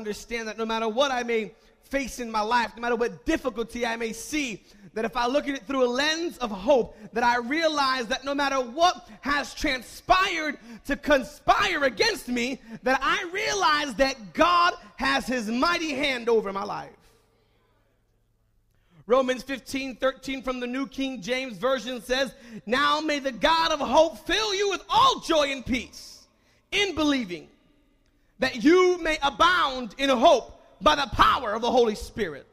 understand that no matter what I may face in my life, no matter what difficulty I may see, that if I look at it through a lens of hope, that I realize that no matter what has transpired to conspire against me, that I realize that God has his mighty hand over my life. Romans 15, 13 from the New King James Version says, Now may the God of hope fill you with all joy and peace in believing, that you may abound in hope by the power of the Holy Spirit.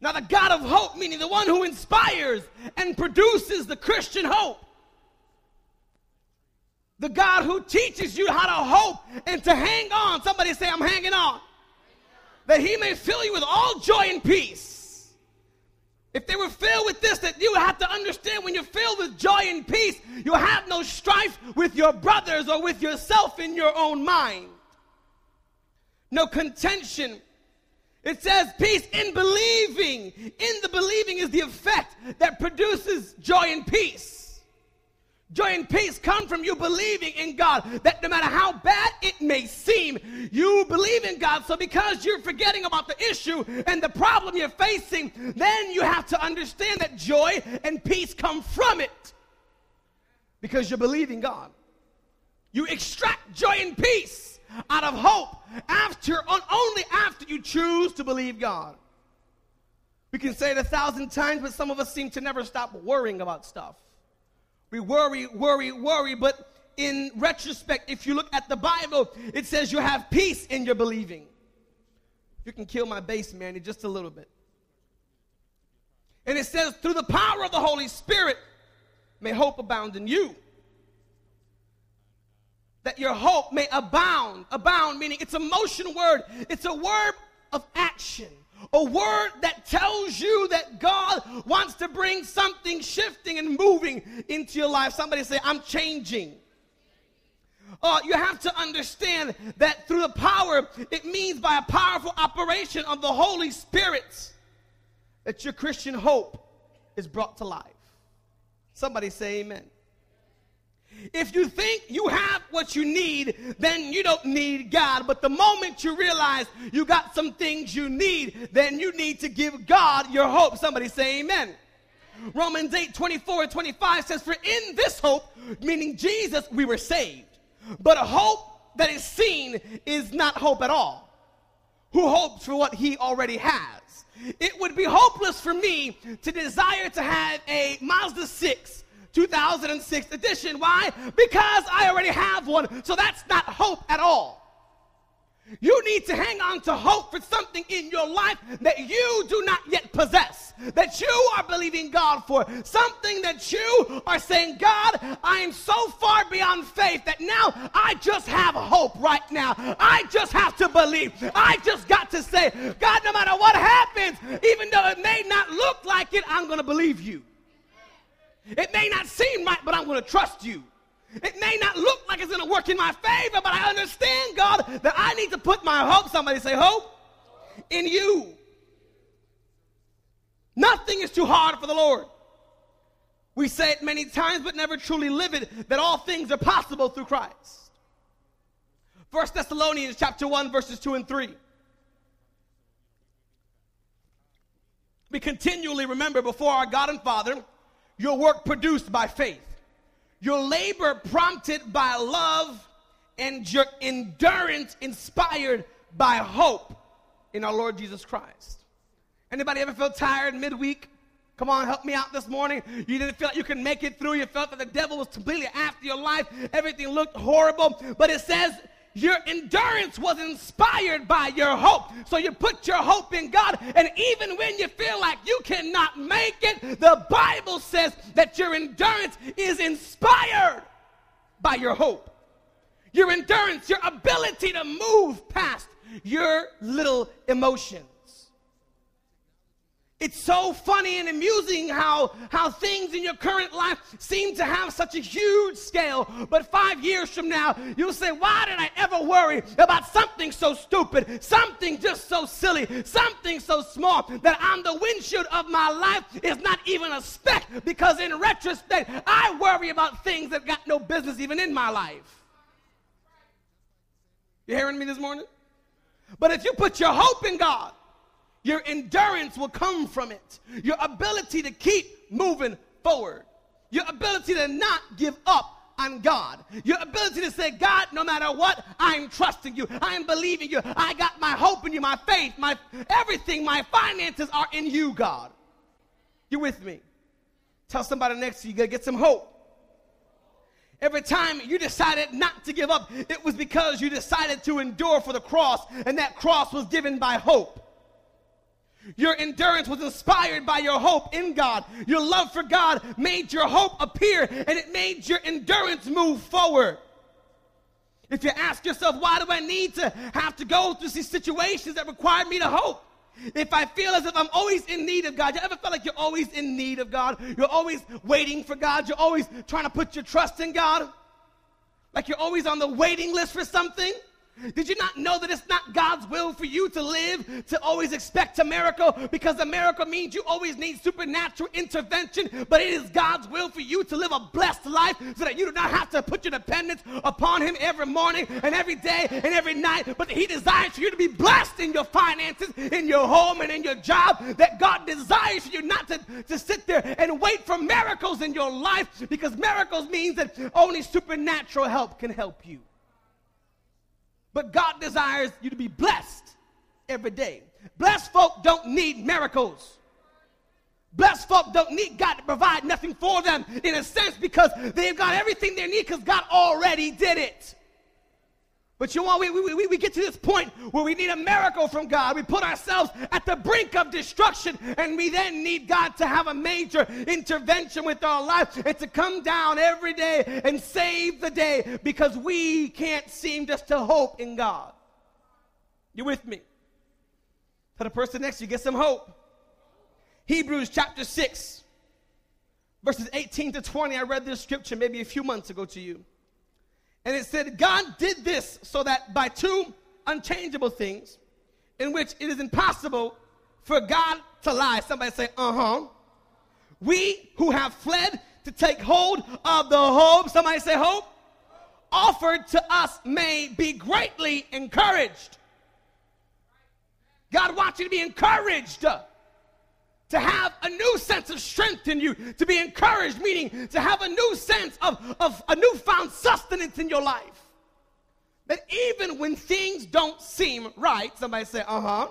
Now, the God of hope, meaning the one who inspires and produces the Christian hope. The God who teaches you how to hope and to hang on. Somebody say, I'm hanging on. That he may fill you with all joy and peace if they were filled with this, that you would have to understand when you're filled with joy and peace, you have no strife with your brothers or with yourself in your own mind. No contention. It says peace in believing. In the believing is the effect that produces joy and peace. Joy and peace come from you believing in God. That no matter how bad it may seem, you believe in God. So because you're forgetting about the issue and the problem you're facing, then you have to understand that joy and peace come from it. Because you're believing God. You extract joy and peace out of hope after only after you choose to believe God. We can say it a thousand times, but some of us seem to never stop worrying about stuff. We worry, worry, worry, but in retrospect, if you look at the Bible, it says you have peace in your believing. You can kill my bass, man, just a little bit. And it says, through the power of the Holy Spirit, may hope abound in you. That your hope may abound. Abound, meaning it's a motion word, it's a word of action. A word that tells you that God wants to bring something shifting and moving into your life. Somebody say, I'm changing. Uh, you have to understand that through the power, it means by a powerful operation of the Holy Spirit that your Christian hope is brought to life. Somebody say amen. If you think you have what you need, then you don't need God. But the moment you realize you got some things you need, then you need to give God your hope. Somebody say amen. Romans 8 24 and 25 says, For in this hope, meaning Jesus, we were saved. But a hope that is seen is not hope at all. Who hopes for what he already has? It would be hopeless for me to desire to have a Mazda 6 2006 edition. Why? Because I already have one. So that's not hope at all. You need to hang on to hope for something in your life that you do not yet possess, that you are believing God for, something that you are saying, God, I am so far beyond faith that now I just have hope right now. I just have to believe. I just got to say, God, no matter what happens, even though it may not look like it, I'm going to believe you. It may not seem right, but I'm going to trust you. It may not look like it's going to work in my favor, but I understand, God, that I need to put my hope, somebody say hope, in you. Nothing is too hard for the Lord. We say it many times, but never truly live it, that all things are possible through Christ. First Thessalonians chapter 1, verses 2 and 3. We continually remember before our God and Father your work produced by faith, your labor prompted by love, and your endurance inspired by hope in our Lord Jesus Christ. Anybody ever feel tired midweek? Come on, help me out this morning. You didn't feel like you could make it through. You felt that the devil was completely after your life. Everything looked horrible. But it says your endurance was inspired by your hope. So you put your hope in God. And even when you feel like you cannot make it, the Bible says that your endurance is inspired by your hope. Your endurance, your ability to move past your little emotions. It's so funny and amusing how, how things in your current life seem to have such a huge scale. But five years from now, you'll say, Why did I ever worry about something so stupid, something just so silly, something so small that on the windshield of my life is not even a speck? Because in retrospect, I worry about things that got no business even in my life. You hearing me this morning? But if you put your hope in God, your endurance will come from it. Your ability to keep moving forward. Your ability to not give up on God. Your ability to say, God, no matter what, I'm trusting you. I'm believing you. I got my hope in you, my faith, my everything, my finances are in you, God. You with me? Tell somebody next to you, you gotta get some hope. Every time you decided not to give up, it was because you decided to endure for the cross, and that cross was given by hope. Your endurance was inspired by your hope in God. Your love for God made your hope appear, and it made your endurance move forward. If you ask yourself, why do I need to have to go through these situations that require me to hope? If I feel as if I'm always in need of God, you ever felt like you're always in need of God? You're always waiting for God. You're always trying to put your trust in God? Like you're always on the waiting list for something? Did you not know that it's not God's will for you to live, to always expect a miracle? Because a miracle means you always need supernatural intervention, but it is God's will for you to live a blessed life so that you do not have to put your dependence upon Him every morning and every day and every night, but He desires for you to be blessed in your finances, in your home, and in your job. That God desires for you not to, to sit there and wait for miracles in your life because miracles means that only supernatural help can help you. But God desires you to be blessed every day. Blessed folk don't need miracles. Blessed folk don't need God to provide nothing for them in a sense because they've got everything they need because God already did it. But you know, we, we, we get to this point where we need a miracle from God. We put ourselves at the brink of destruction, and we then need God to have a major intervention with our life and to come down every day and save the day because we can't seem just to hope in God. You with me? Tell the person next you, get some hope. Hebrews chapter 6, verses 18 to 20. I read this scripture maybe a few months ago to you. And it said, God did this so that by two unchangeable things, in which it is impossible for God to lie. Somebody say, uh huh. We who have fled to take hold of the hope, somebody say, hope, offered to us may be greatly encouraged. God wants you to be encouraged to have a new sense of strength in you, to be encouraged, meaning to have a new sense of, of a newfound sustenance in your life. That even when things don't seem right, somebody say, uh huh,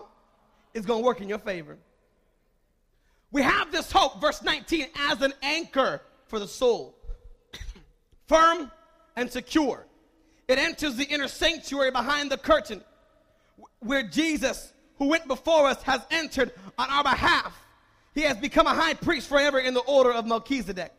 it's to work in your favor. We have this hope, verse 19, as an anchor for the soul, firm and secure. It enters the inner sanctuary behind the curtain where Jesus, who went before us, has entered on our behalf he has become a high priest forever in the order of Melchizedek.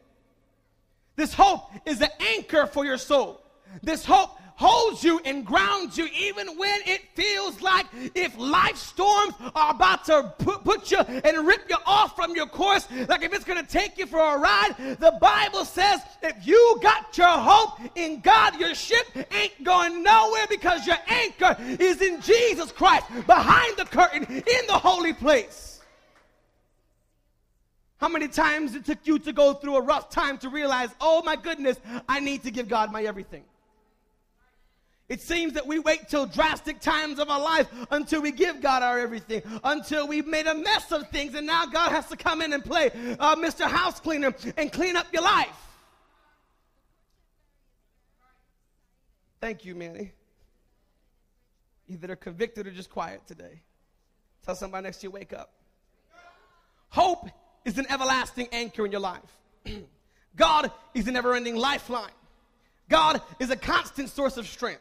This hope is an anchor for your soul. This hope holds you and grounds you even when it feels like if life storms are about to put, put you and rip you off from your course, like if it's going to take you for a ride. The Bible says if you got your hope in God, your ship ain't going nowhere because your anchor is in Jesus Christ behind the curtain in the holy place. How many times it took you to go through a rough time to realize, oh my goodness, I need to give God my everything? It seems that we wait till drastic times of our life until we give God our everything, until we've made a mess of things, and now God has to come in and play uh, Mr. House Cleaner and clean up your life. Thank you, Manny. Either they're convicted or just quiet today. Tell somebody next to you, wake up. Hope is an everlasting anchor in your life. God is a never ending lifeline. God is a constant source of strength,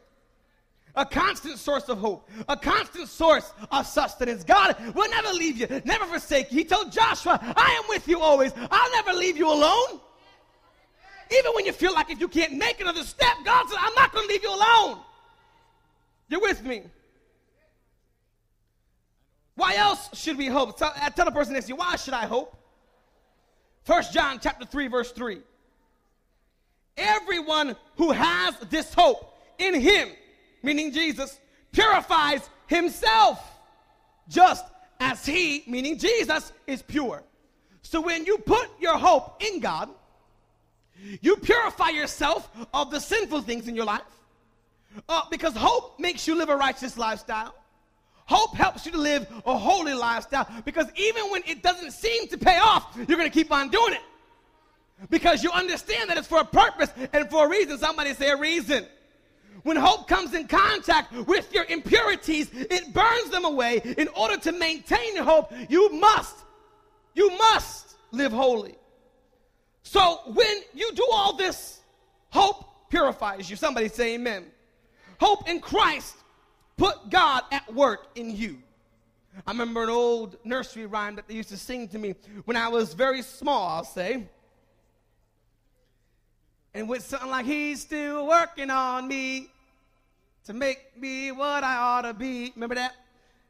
a constant source of hope, a constant source of sustenance. God will never leave you, never forsake you. He told Joshua, I am with you always. I'll never leave you alone. Even when you feel like if you can't make another step, God said, I'm not going to leave you alone. You're with me. Why else should we hope? Tell, uh, tell the person next to you, why should I hope? First John chapter 3 verse 3. Everyone who has this hope in him, meaning Jesus, purifies himself just as he, meaning Jesus, is pure. So when you put your hope in God, you purify yourself of the sinful things in your life uh, because hope makes you live a righteous lifestyle. Hope helps you to live a holy lifestyle because even when it doesn't seem to pay off, you're going to keep on doing it. Because you understand that it's for a purpose and for a reason. Somebody say a reason. When hope comes in contact with your impurities, it burns them away. In order to maintain hope, you must, you must live holy. So when you do all this, hope purifies you. Somebody say amen. Hope in Christ put God at work in you. I remember an old nursery rhyme that they used to sing to me when I was very small, I'll say. And with something like, He's still working on me to make me what I ought to be. Remember that?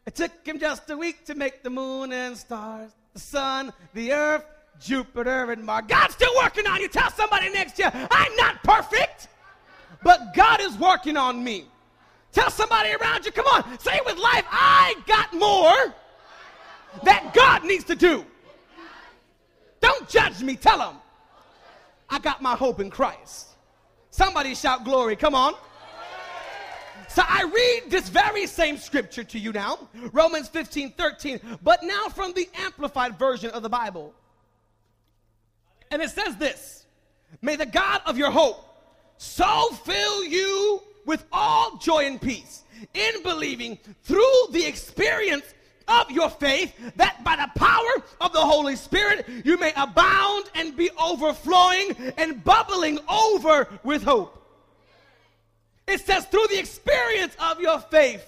It took him just a week to make the moon and stars, the sun, the earth, Jupiter, and Mars. God's still working on you. Tell somebody next year, I'm not perfect, but God is working on me. Tell somebody around you, come on, say with life, I got more that God needs to do. Don't judge me, tell them. I got my hope in Christ. Somebody shout glory, come on. So I read this very same scripture to you now, Romans 15 13, but now from the amplified version of the Bible. And it says this May the God of your hope so fill you with all joy and peace in believing through the experience of your faith, that by the power of the Holy Spirit you may abound and be overflowing and bubbling over with hope. It says, through the experience of your faith.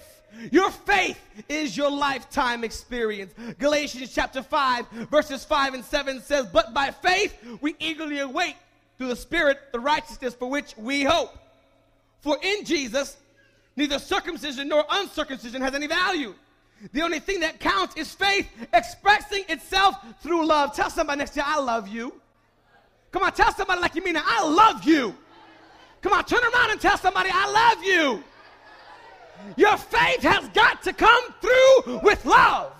Your faith is your lifetime experience. Galatians chapter 5, verses 5 and 7 says, But by faith we eagerly await through the Spirit the righteousness for which we hope. For in Jesus, neither circumcision nor uncircumcision has any value. The only thing that counts is faith expressing itself through love. Tell somebody next to you, I love you. Come on, tell somebody like you mean it. I love you. Come on, turn around and tell somebody, I love you. Your faith has got to come through with love.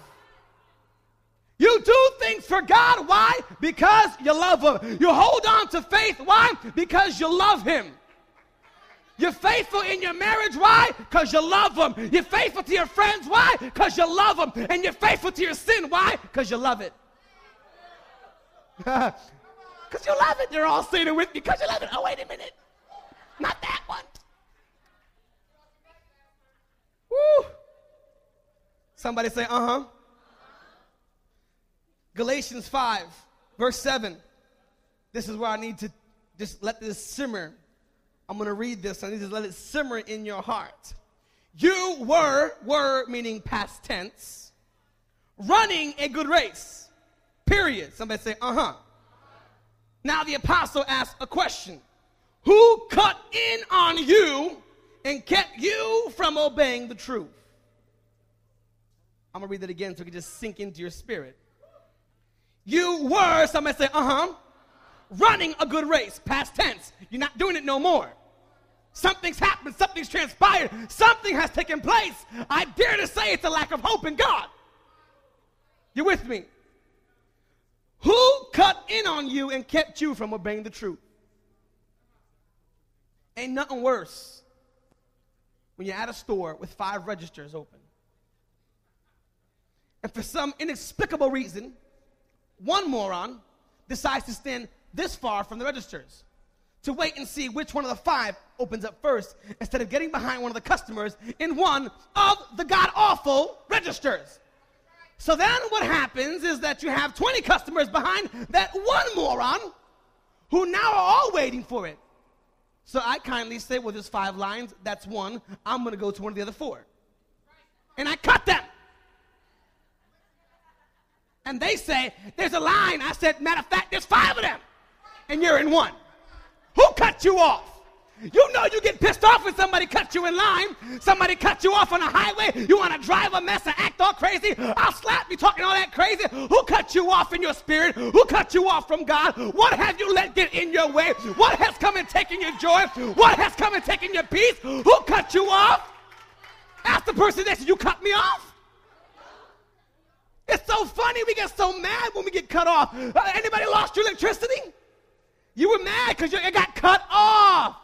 You do things for God. Why? Because you love Him. You hold on to faith. Why? Because you love Him. You're faithful in your marriage. Why? Because you love them. You're faithful to your friends. Why? Because you love them. And you're faithful to your sin. Why? Because you love it. Because you love it. You're all saying it with me because you love it. Oh, wait a minute. Not that one. Woo. Somebody say, uh huh. Galatians 5, verse 7. This is where I need to just let this simmer I'm going to read this. I need to let it simmer in your heart. You were, were meaning past tense, running a good race. Period. Somebody say, uh huh. Now the apostle asks a question Who cut in on you and kept you from obeying the truth? I'm going to read that again so it can just sink into your spirit. You were, somebody say, uh huh, running a good race, past tense. You're not doing it no more. Something's happened, something's transpired, something has taken place. I dare to say it's a lack of hope in God. You with me? Who cut in on you and kept you from obeying the truth? Ain't nothing worse when you're at a store with five registers open. And for some inexplicable reason, one moron decides to stand this far from the registers to wait and see which one of the five opens up first instead of getting behind one of the customers in one of the god awful registers. So then what happens is that you have 20 customers behind that one moron who now are all waiting for it. So I kindly say, well, there's five lines, that's one. I'm going to go to one of the other four. And I cut them. And they say, there's a line. I said, matter of fact, there's five of them. And you're in one. Who cut you off? You know you get pissed off when somebody cuts you in line. Somebody cuts you off on a highway. You want to drive a mess and act all crazy. I'll slap you talking all that crazy. Who cut you off in your spirit? Who cut you off from God? What have you let get in your way? What has come and taken your joy? What has come and taken your peace? Who cut you off? Ask the person next to you, cut me off. It's so funny. We get so mad when we get cut off. Uh, anybody lost your electricity? You were mad because it got cut off.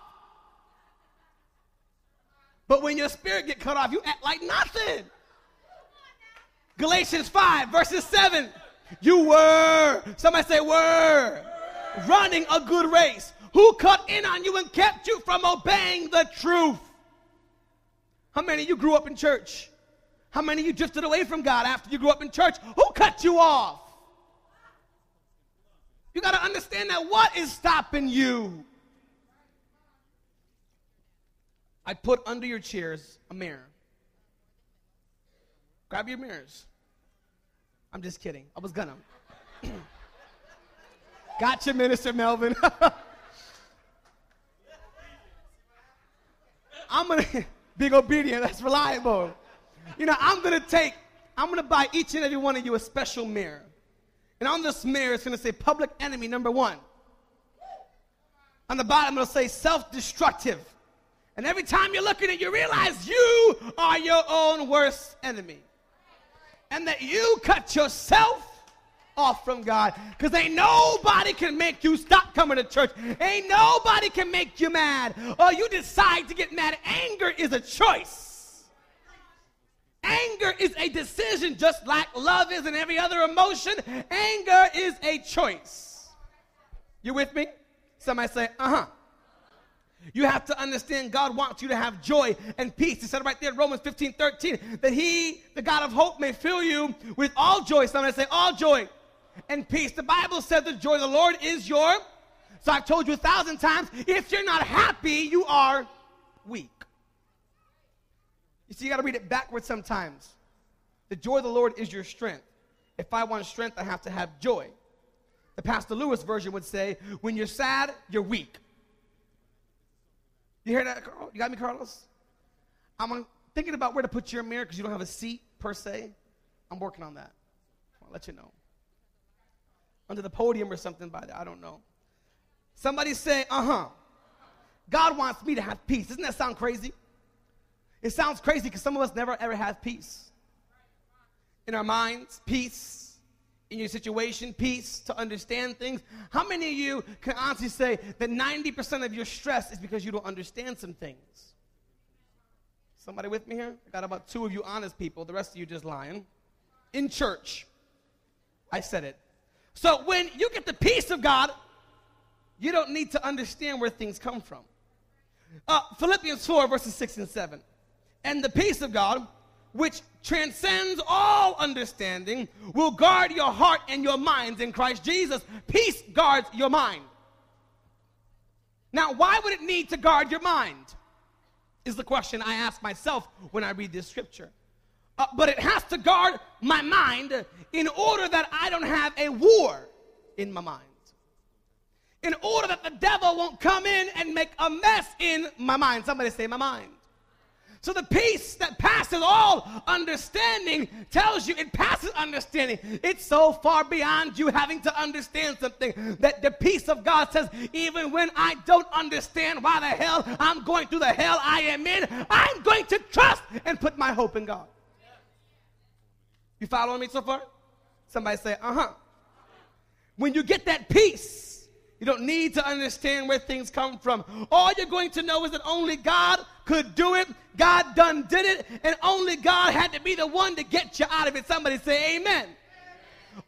But when your spirit get cut off, you act like nothing. Galatians 5, verses 7. You were, somebody say, were, running a good race. Who cut in on you and kept you from obeying the truth? How many of you grew up in church? How many of you drifted away from God after you grew up in church? Who cut you off? You got to understand that what is stopping you? I put under your chairs a mirror. Grab your mirrors. I'm just kidding. I was gonna. gotcha, Minister Melvin. I'm gonna be obedient. That's reliable. You know, I'm to take, I'm to buy each and every one of you a special mirror. And on this mirror, it's going to say public enemy number one. On the bottom, it'll say self destructive. And every time you're looking at it, you realize you are your own worst enemy. And that you cut yourself off from God. Because ain't nobody can make you stop coming to church. Ain't nobody can make you mad. Or you decide to get mad. Anger is a choice. Anger is a decision, just like love is and every other emotion. Anger is a choice. You with me? Somebody say, uh huh. You have to understand God wants you to have joy and peace. He said right there in Romans 15 13 that He, the God of hope, may fill you with all joy. Somebody say, all joy and peace. The Bible said the joy of the Lord is your. So I've told you a thousand times if you're not happy, you are weak. You see, you got to read it backwards sometimes. The joy of the Lord is your strength. If I want strength, I have to have joy. The Pastor Lewis version would say, when you're sad, you're weak. You hear that? You got me, Carlos? I'm thinking about where to put your mirror because you don't have a seat per se. I'm working on that. I'll let you know. Under the podium or something by there. I don't know. Somebody say, uh huh. God wants me to have peace. Doesn't that sound crazy? It sounds crazy because some of us never ever have peace. In our minds, peace. In your situation, peace to understand things. How many of you can honestly say that 90% of your stress is because you don't understand some things? Somebody with me here? I got about two of you honest people, the rest of you just lying. In church. I said it. So when you get the peace of God, you don't need to understand where things come from. Uh, Philippians 4, verses 6 and 7 and the peace of God, which transcends all understanding, will guard your heart and your minds in Christ Jesus. Peace guards your mind. Now, why would it need to guard your mind? Is the question I ask myself when I read this scripture. Uh, but it has to guard my mind in order that I don't have a war in my mind. In order that the devil won't come in and make a mess in my mind. Somebody say, my mind. So the peace that passes all understanding tells you it passes understanding. It's so far beyond you having to understand something that the peace of God says, even when I don't understand why the hell I'm going through the hell I am in, I'm going to trust and put my hope in God. You following me so far? Somebody say, uh huh. When you get that peace, you don't need to understand where things come from. All you're going to know is that only God could do it. God done did it, and only God had to be the one to get you out of it. Somebody say amen.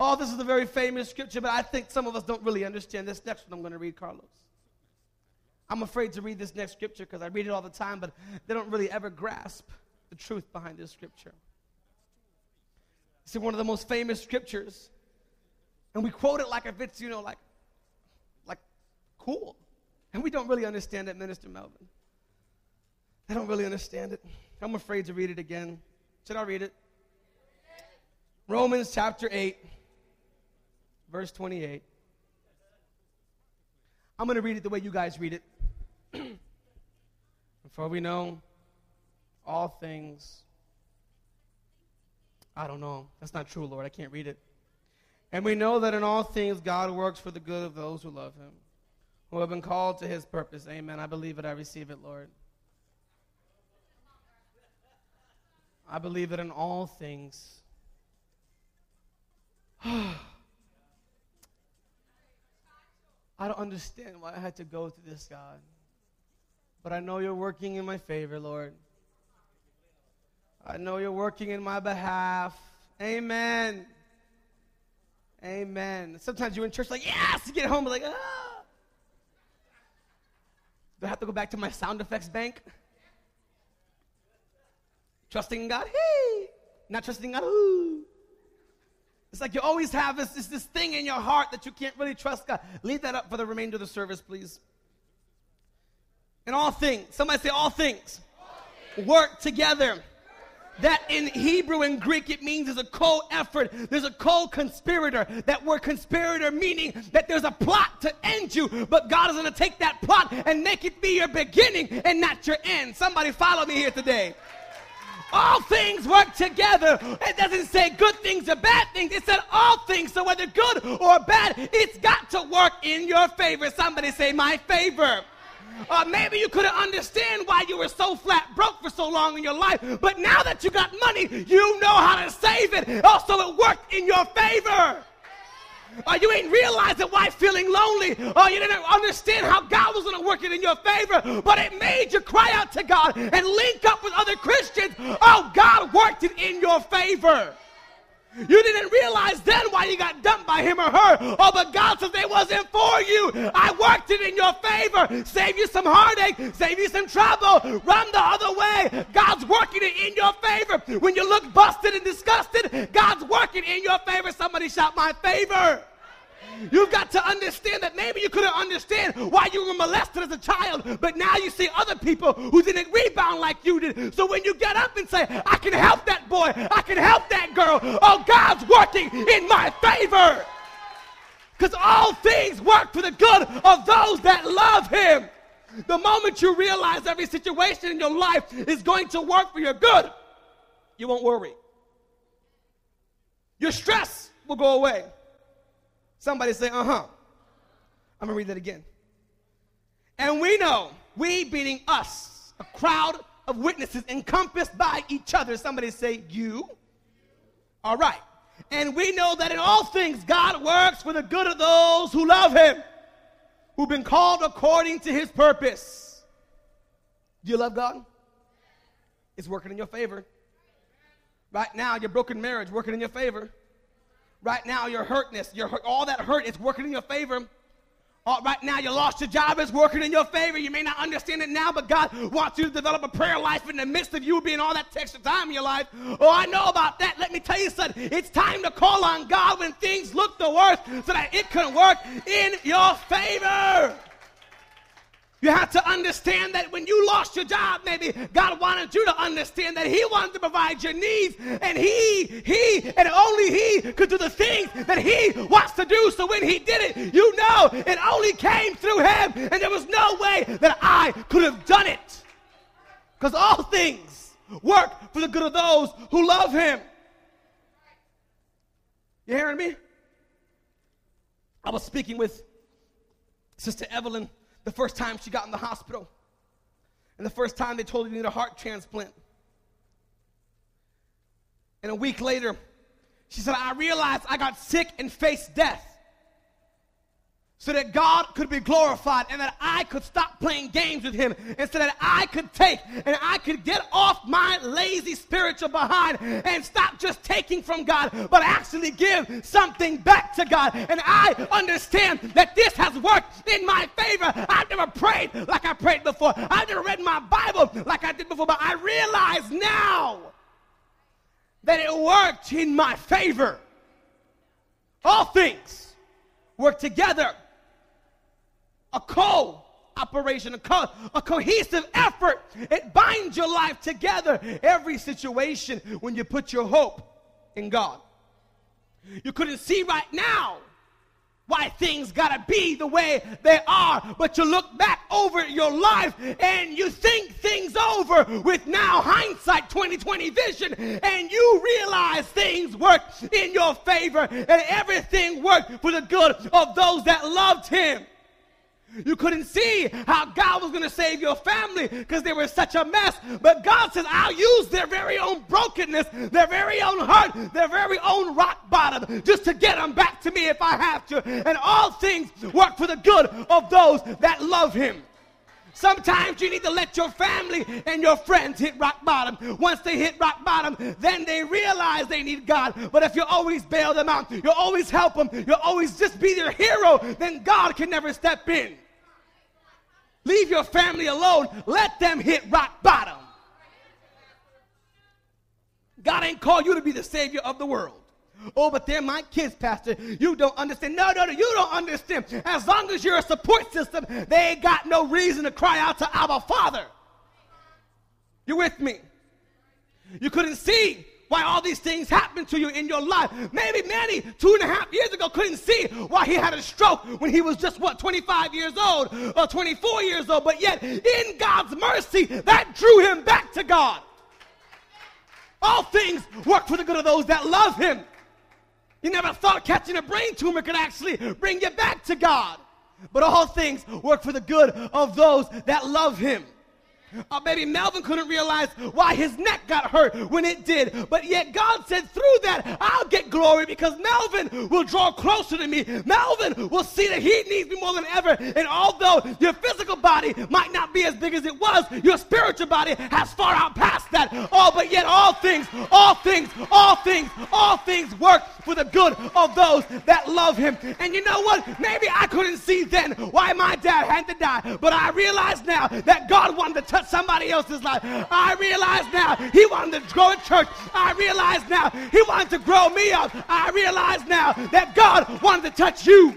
Oh, this is a very famous scripture, but I think some of us don't really understand this next one I'm going to read, Carlos. I'm afraid to read this next scripture because I read it all the time, but they don't really ever grasp the truth behind this scripture. It's one of the most famous scriptures, and we quote it like if it's, you know, like, like cool. And we don't really understand it, Minister Melvin. I don't really understand it. I'm afraid to read it again. Should I read it? Romans chapter 8, verse 28. I'm going to read it the way you guys read it. For we know all things. I don't know. That's not true, Lord. I can't read it. And we know that in all things God works for the good of those who love him, who have been called to his purpose. Amen. I believe it. I receive it, Lord. I believe that in all things, I don't understand why I had to go through this, God. But I know you're working in my favor, Lord. I know you're working in my behalf. Amen. Amen. Sometimes you're in church like, yes, you get home like, ah. Do I have to go back to my sound effects bank? Trusting God, hey. Not trusting God, ooh. It's like you always have this, this, this thing in your heart that you can't really trust God. Leave that up for the remainder of the service, please. In all things, somebody say all things, all things. work together that in Hebrew and Greek it means there's a co-effort, there's a co-conspirator. That word conspirator meaning that there's a plot to end you, but God is going to take that plot and make it be your beginning and not your end. Somebody follow me here today. All things work together. It doesn't say good things or bad things. It said all things. So whether good or bad, it's got to work in your favor. Somebody say my favor. Or maybe you couldn't understand why you were so flat broke for so long in your life. But now that you got money, you know how to save it. Also, it worked in your favor. Or you ain't realizing why feeling lonely. Or you didn't understand how God was going to work it in your favor. But it made you cry out to God and link up with other Christians. Oh, God worked it in your favor. You didn't realize then why you got dumped by him or her. Oh, but God says it wasn't for you. I worked it in your favor. Save you some heartache, save you some trouble. Run the other way. God's working it in your favor. When you look busted and disgusted, God's working in your favor. Somebody shout, My favor. You've got to understand that maybe you couldn't understand why you were molested as a child, but now you see other people who didn't rebound like you did. So when you get up and say, I can help that boy, I can help that girl, oh, God's working in my favor. Because all things work for the good of those that love Him. The moment you realize every situation in your life is going to work for your good, you won't worry. Your stress will go away. Somebody say, uh huh. I'm going to read that again. And we know, we beating us, a crowd of witnesses encompassed by each other. Somebody say, you. All right. And we know that in all things God works for the good of those who love him, who've been called according to his purpose. Do you love God? It's working in your favor. Right now, your broken marriage working in your favor. Right now, your hurtness, your hurt, all that hurt is working in your favor. All right now, you lost your job, it's working in your favor. You may not understand it now, but God wants you to develop a prayer life in the midst of you being all that extra time in your life. Oh, I know about that. Let me tell you something. It's time to call on God when things look the worst so that it can work in your favor. You have to understand that when you lost your job, maybe God wanted you to understand that He wanted to provide your needs, and He, He, and only He could do the things that He wants to do. So when He did it, you know it only came through Him, and there was no way that I could have done it. Because all things work for the good of those who love Him. You hearing me? I was speaking with Sister Evelyn the first time she got in the hospital, and the first time they told her to need a heart transplant. And a week later, she said, I realized I got sick and faced death so that God could be glorified and that I could stop playing games with Him and so that I could take and I could get off my lazy spiritual behind and stop just taking from God, but actually give something back to God. And I understand that this has worked in my favor. I've never prayed like I prayed before, I've never read my Bible like I did before, but I realize now that it worked in my favor. All things work together a co operation, a, co- a cohesive effort. It binds your life together. Every situation when you put your hope in God. You couldn't see right now why things gotta be the way they are. But you look back over your life and you think things over with now hindsight 2020 vision, and you realize things work in your favor and everything worked for the good of those that loved him. You couldn't see how God was going to save your family because they were such a mess. But God says, I'll use their very own brokenness, their very own hurt, their very own rock bottom just to get them back to me if I have to. And all things work for the good of those that love Him. Sometimes you need to let your family and your friends hit rock bottom. Once they hit rock bottom, then they realize they need God. But if you always bail them out, you always help them, you always just be their hero, then God can never step in. Leave your family alone. Let them hit rock bottom. God ain't called you to be the savior of the world. Oh, but they're my kids, Pastor. You don't understand. No, no, no, you don't understand. As long as you're a support system, they ain't got no reason to cry out to our Father. You with me? You couldn't see why all these things happened to you in your life. Maybe Manny, two and a half years ago, couldn't see why he had a stroke when he was just, what, 25 years old or 24 years old. But yet, in God's mercy, that drew him back to God. All things work for the good of those that love him. You never thought catching a brain tumor could actually bring you back to God. But all things work for the good of those that love him. Uh, maybe Melvin couldn't realize why his neck got hurt when it did. But yet God said, through that, I'll get glory because Melvin will draw closer to me. Melvin will see that he needs me more than ever. And although your physical body might not be as big as it was, your spiritual body has far out past that. Oh, but yet all things, all things, all things, all things work for the good of those that love him. And you know what? Maybe I couldn't see then why my dad had to die. But I realize now that God wanted to touch somebody else's life. I realize now he wanted to grow a church. I realize now he wanted to grow me up. I realize now that God wanted to touch you.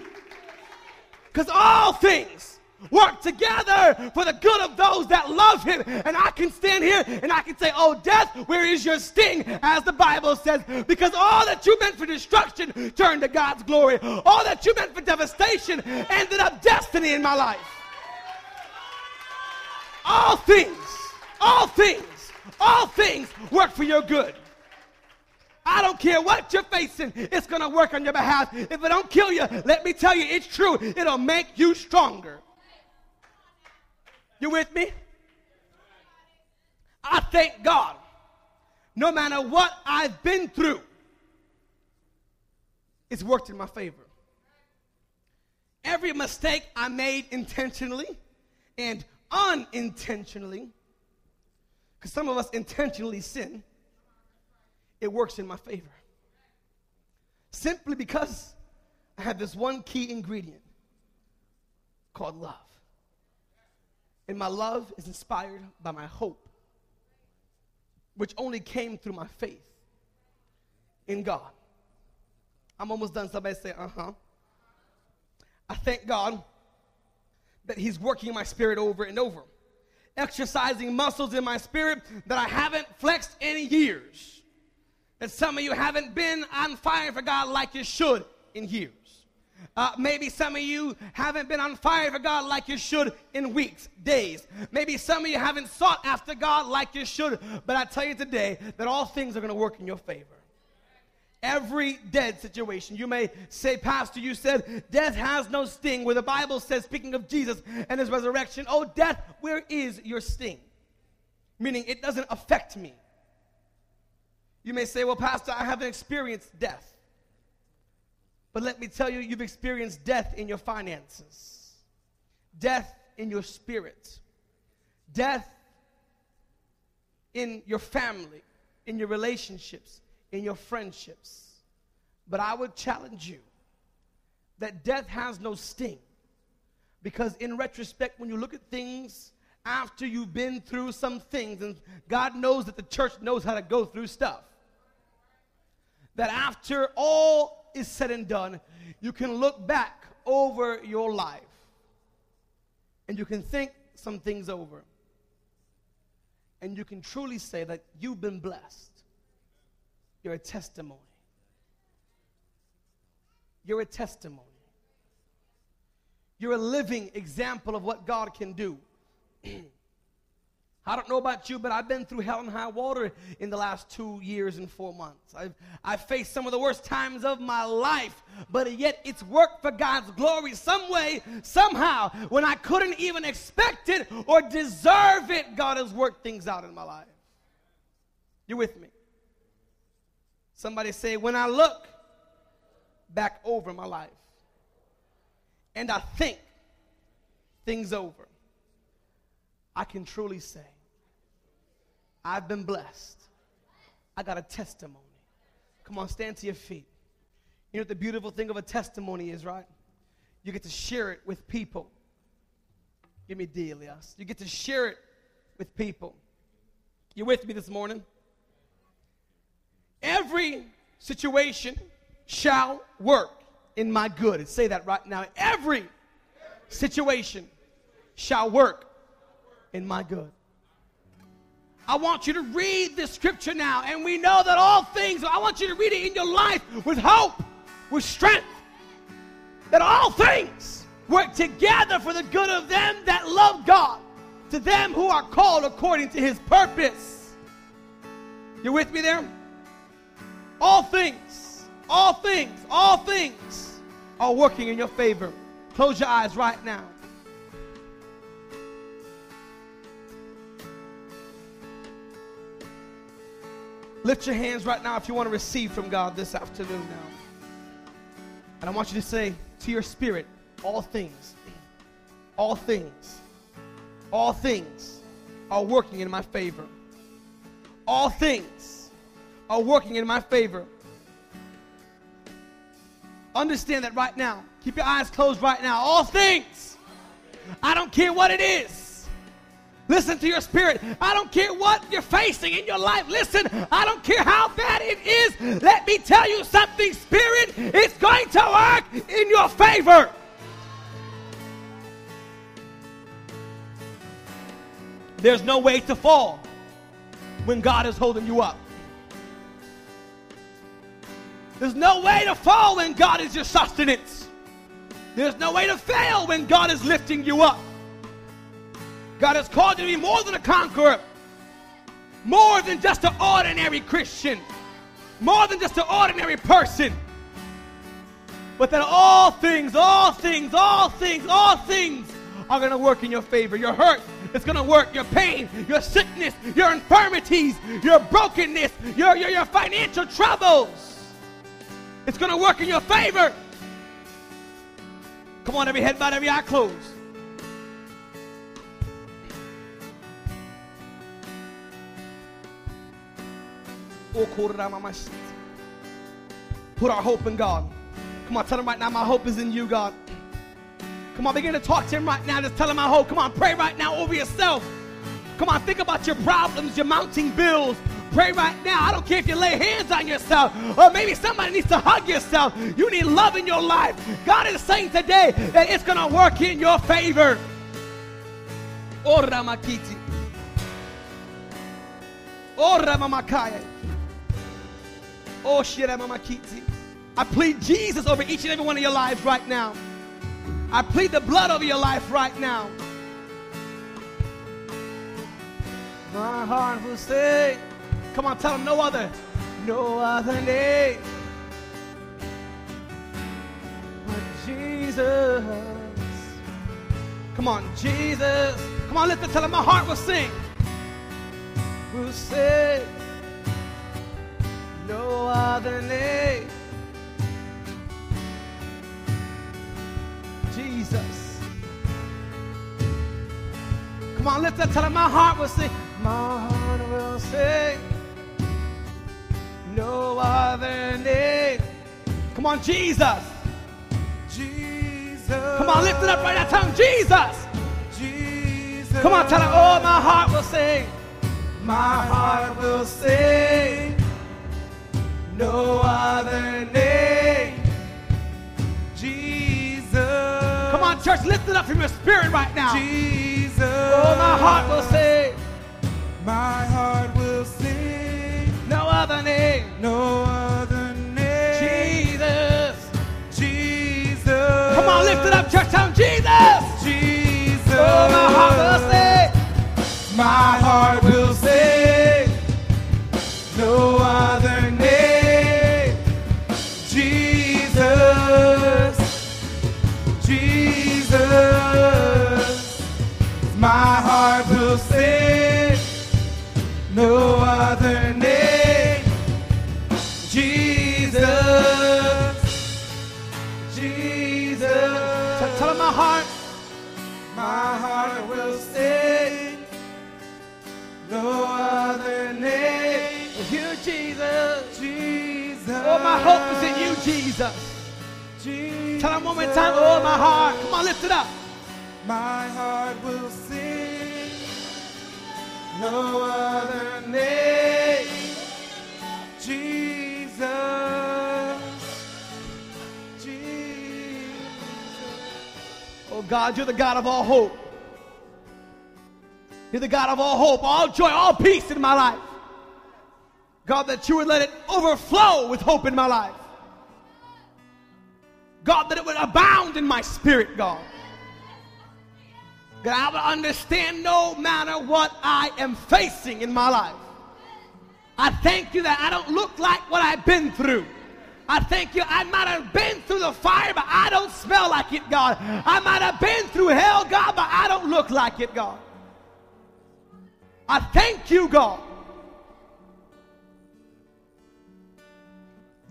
Because all things work together for the good of those that love him. And I can stand here and I can say, Oh, death, where is your sting? As the Bible says, because all that you meant for destruction turned to God's glory. All that you meant for devastation ended up destiny in my life. All things, all things, all things work for your good. I don't care what you're facing, it's going to work on your behalf. If it don't kill you, let me tell you, it's true. It'll make you stronger. You with me? I thank God. No matter what I've been through, it's worked in my favor. Every mistake I made intentionally and unintentionally, because some of us intentionally sin, it works in my favor. Simply because I have this one key ingredient called love. And my love is inspired by my hope, which only came through my faith in God. I'm almost done. Somebody say, uh huh. I thank God that He's working my spirit over and over, exercising muscles in my spirit that I haven't flexed in years. That some of you haven't been on fire for God like you should in years. Uh, maybe some of you haven't been on fire for God like you should in weeks, days. Maybe some of you haven't sought after God like you should. But I tell you today that all things are going to work in your favor every dead situation. You may say, Pastor, you said death has no sting, where the Bible says, speaking of Jesus and his resurrection, oh, death, where is your sting? Meaning it doesn't affect me. You may say, well, Pastor, I haven't experienced death. But let me tell you, you've experienced death in your finances, death in your spirit, death in your family, in your relationships, in your friendships. But I would challenge you that death has no sting. Because in retrospect, when you look at things after you've been through some things, and God knows that the church knows how to go through stuff, that after all is said and done, you can look back over your life and you can think some things over. And you can truly say that you've been blessed. You're a testimony. You're a testimony. You're a living example of what God can do. I don't know about you, but I've been through hell and high water in the last two years and four months. I've, I've faced some of the worst times of my life, but yet it's worked for God's glory some way, somehow. When I couldn't even expect it or deserve it, God has worked things out in my life. You with me? Somebody say, when I look back over my life and I think things over, I can truly say, I've been blessed. I got a testimony. Come on, stand to your feet. You know what the beautiful thing of a testimony is, right? You get to share it with people. Give me a deal, yes. You get to share it with people. You with me this morning? Every situation shall work in my good. And Say that right now. Every situation shall work in my good. I want you to read this scripture now, and we know that all things, I want you to read it in your life with hope, with strength, that all things work together for the good of them that love God, to them who are called according to his purpose. You with me there? All things, all things, all things are working in your favor. Close your eyes right now. Lift your hands right now if you want to receive from God this afternoon now. And I want you to say to your spirit, all things, all things, all things are working in my favor. All things are working in my favor. Understand that right now. Keep your eyes closed right now. All things. I don't care what it is. Listen to your spirit. I don't care what you're facing in your life. Listen, I don't care how bad it is. Let me tell you something, spirit, it's going to work in your favor. There's no way to fall when God is holding you up. There's no way to fall when God is your sustenance. There's no way to fail when God is lifting you up. God has called you to be more than a conqueror, more than just an ordinary Christian, more than just an ordinary person. But that all things, all things, all things, all things are going to work in your favor. Your hurt is going to work. Your pain, your sickness, your infirmities, your brokenness, your, your, your financial troubles. It's going to work in your favor. Come on, every head bowed, every eye closed. Oh, Put our hope in God. Come on, tell him right now, my hope is in you, God. Come on, begin to talk to him right now. Just tell him my hope. Come on, pray right now over yourself. Come on, think about your problems, your mounting bills. Pray right now. I don't care if you lay hands on yourself or maybe somebody needs to hug yourself. You need love in your life. God is saying today that it's going to work in your favor. Ora makiti. Ora mamakaya. Oh, oh, oh I plead Jesus over each and every one of your lives right now. I plead the blood over your life right now. My heart will say, come on, tell them no other, no other name but Jesus. Come on, Jesus. Come on, lift it, tell them my heart will sing. Will say, no other name. Jesus. Come on, lift up, tell him my heart will sing. My heart will sing. No other name. Come on, Jesus. Jesus. Come on, lift it up right now. Tell Jesus. Jesus. Come on, tell him, oh, my heart will sing. My heart will sing no other name. Jesus. Come on, church, lift it up from your spirit right now. Jesus. Oh, my heart will sing. My heart will sing. No other name. No other name. Jesus. Jesus. Come on, lift it up, church. Him, Jesus. Jesus. Oh, my heart will sing. My heart Jesus. Jesus. Tell him one more time. Oh, my heart. Come on, lift it up. My heart will sing. No other name. Jesus. Jesus. Oh, God, you're the God of all hope. You're the God of all hope, all joy, all peace in my life. God, that you would let it overflow with hope in my life. God, that it would abound in my spirit, God. That I would understand no matter what I am facing in my life. I thank you that I don't look like what I've been through. I thank you. I might have been through the fire, but I don't smell like it, God. I might have been through hell, God, but I don't look like it, God. I thank you, God.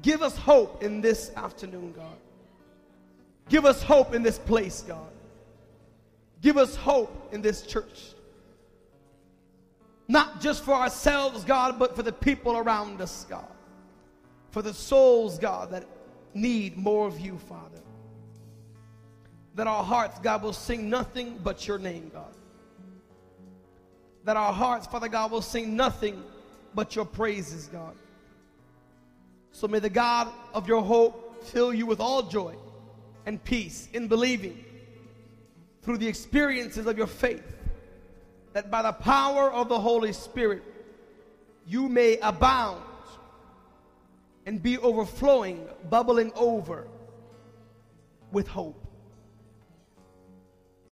Give us hope in this afternoon, God. Give us hope in this place, God. Give us hope in this church. Not just for ourselves, God, but for the people around us, God. For the souls, God, that need more of you, Father. That our hearts, God, will sing nothing but your name, God. That our hearts, Father God, will sing nothing but your praises, God. So may the God of your hope fill you with all joy and peace in believing through the experiences of your faith, that by the power of the Holy Spirit, you may abound and be overflowing, bubbling over with hope.